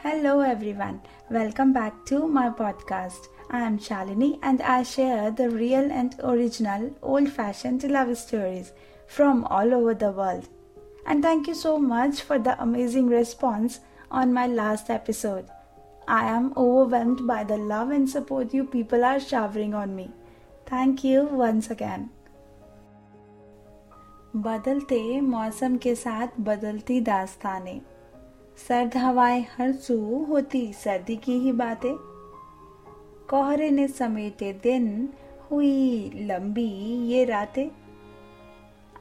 Hello, everyone. Welcome back to my podcast. I am Shalini and I share the real and original old fashioned love stories from all over the world. And thank you so much for the amazing response on my last episode. I am overwhelmed by the love and support you people are showering on me. Thank you once again. बदलते मौसम के साथ बदलती दास्तानें सर्द हवाएँ हर सू होती, सर्दी की ही बातें। कोहरे ने समेटे दिन, हुई लंबी ये रातें।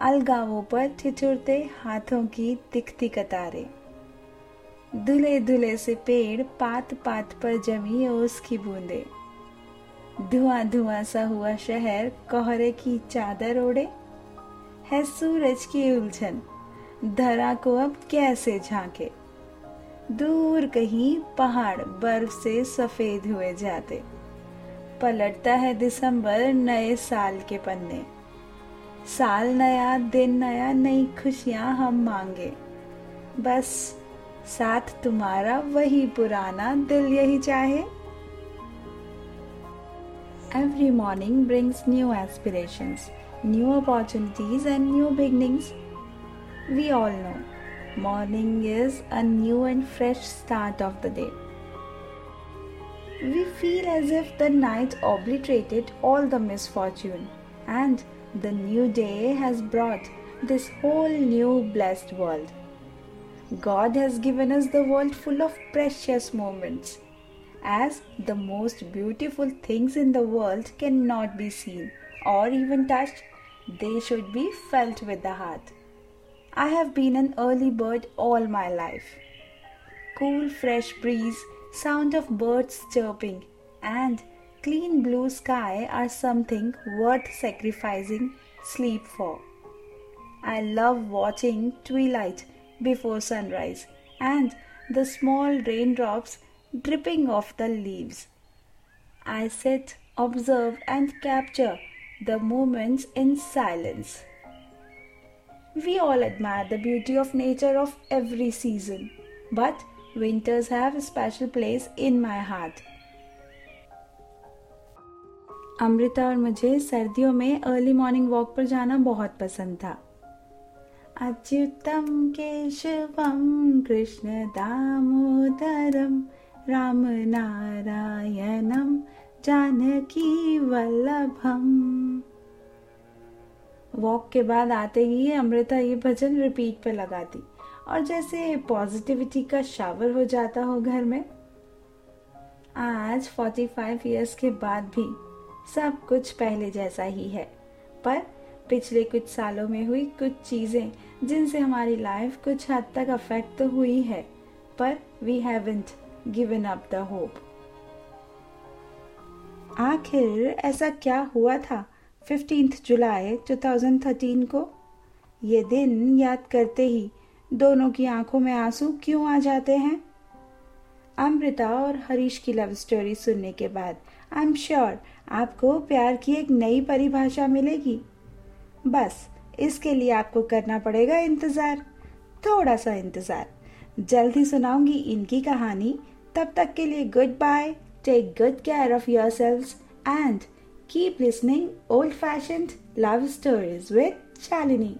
अलगावों पर ठिठुरते हाथों की दिखती कतारें। धुले धुले से पेड़ पात पात पर जमी ओस की बूंदे। धुआँ धुआँ सा हुआ शहर कोहरे की चादर ओढ़े। है सूरज की उलझन, धरा को अब कैसे झांके? दूर कहीं पहाड़ बर्फ़ से सफ़ेद हुए जाते। पलटता है दिसंबर नए साल के पन्ने। साल नया, दिन नया, नई खुशियाँ हम मांगे। बस साथ तुम्हारा वही पुराना दिल यही चाहे। Every morning brings new aspirations new opportunities and new beginnings we all know Morning is a new and fresh start of the day. We feel as if the night obliterated all the misfortune and the new day has brought this whole new blessed world. God has given us the world full of precious moments. As the most beautiful things in the world cannot be seen or even touched, they should be felt with the heart. I have been an early bird all my life. Cool, fresh breeze, sound of birds chirping, and clean blue sky are something worth sacrificing sleep for. I love watching twilight before sunrise and the small raindrops dripping off the leaves. I sit, observe, and capture the moments in silence. We all admire the beauty of nature of every season, but winters have a special place in my heart. Amrita और मुझे सर्दियों में early morning walk पर जाना बहुत पसंद था Achyutam Keshavam Krishna Damodaram Ram Narayanam Janaki Vallabham walk के बाद आते ही अमृता ये भजन रिपीट पे लगाती। और जैसे पॉजिटिविटी का शावर हो जाता हो घर में, आज 45 इयर्स के बाद भी सब कुछ पहले जैसा ही है। पर पिछले कुछ सालों में हुई कुछ चीज़ें जिनसे हमारी लाइफ कुछ हद तक अफेक्ट तो हुई है, पर we haven't given up the hope आखिर ऐसा क्या हुआ था? फिफ्टींथ जुलाई 2013 को ये दिन याद करते ही दोनों की आँखों में आँसू क्यों आ जाते हैं? अमृता और हरीश की लव स्टोरी सुनने के बाद आई एम श्योर आपको प्यार की एक नई परिभाषा मिलेगी। बस, इसके लिए आपको करना पड़ेगा इंतज़ार थोड़ा सा इंतज़ार। जल्द ही सुनाऊँगी इनकी कहानी। तब तक के लिए good bye take good care of your selves and Keep listening old fashioned love stories with Shalini.